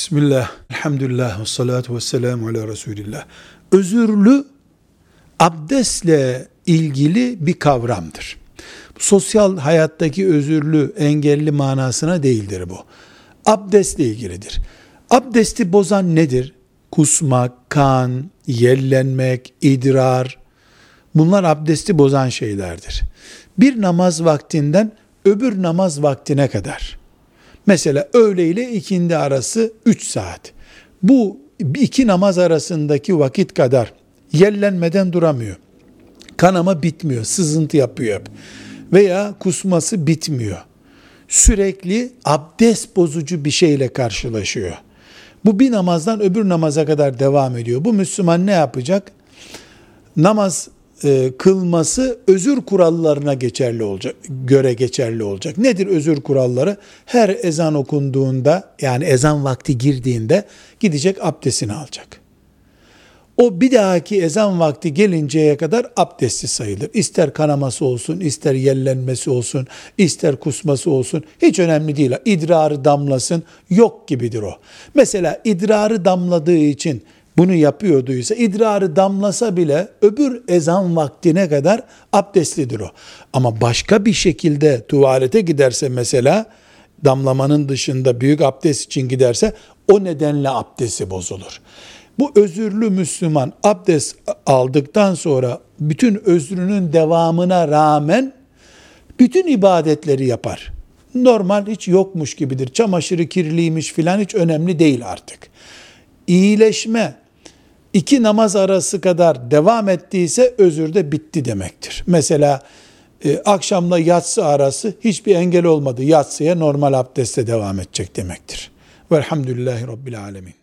Bismillah, elhamdülillah, ve salatu ve selamu ala Resulillah. Özürlü, abdestle ilgili bir kavramdır. Sosyal hayattaki özürlü, engelli manasına değildir bu. Abdestle ilgilidir. Abdesti bozan nedir? Kusmak, kan, yellenmek, idrar, bunlar abdesti bozan şeylerdir. Bir namaz vaktinden öbür namaz vaktine kadar, Mesela öğle ile ikindi arası 3 saat. Bu iki namaz arasındaki vakit kadar yellenmeden duramıyor. Kanama bitmiyor, sızıntı yapıyor hep. Veya kusması bitmiyor. Sürekli abdest bozucu bir şeyle karşılaşıyor. Bu bir namazdan öbür namaza kadar devam ediyor. Bu Müslüman ne yapacak? Namaz e, kılması özür kurallarına geçerli olacak, göre geçerli olacak. Nedir özür kuralları? Her ezan okunduğunda yani ezan vakti girdiğinde gidecek abdestini alacak. O bir dahaki ezan vakti gelinceye kadar abdesti sayılır. İster kanaması olsun, ister yellenmesi olsun, ister kusması olsun. Hiç önemli değil. İdrarı damlasın, yok gibidir o. Mesela idrarı damladığı için bunu yapıyorduysa idrarı damlasa bile öbür ezan vaktine kadar abdestlidir o. Ama başka bir şekilde tuvalete giderse mesela damlamanın dışında büyük abdest için giderse o nedenle abdesti bozulur. Bu özürlü Müslüman abdest aldıktan sonra bütün özrünün devamına rağmen bütün ibadetleri yapar. Normal hiç yokmuş gibidir. Çamaşırı kirliymiş filan hiç önemli değil artık. İyileşme iki namaz arası kadar devam ettiyse özür de bitti demektir. Mesela e, akşamla yatsı arası hiçbir engel olmadı. Yatsıya normal abdestle devam edecek demektir. Velhamdülillahi Rabbil Alemin.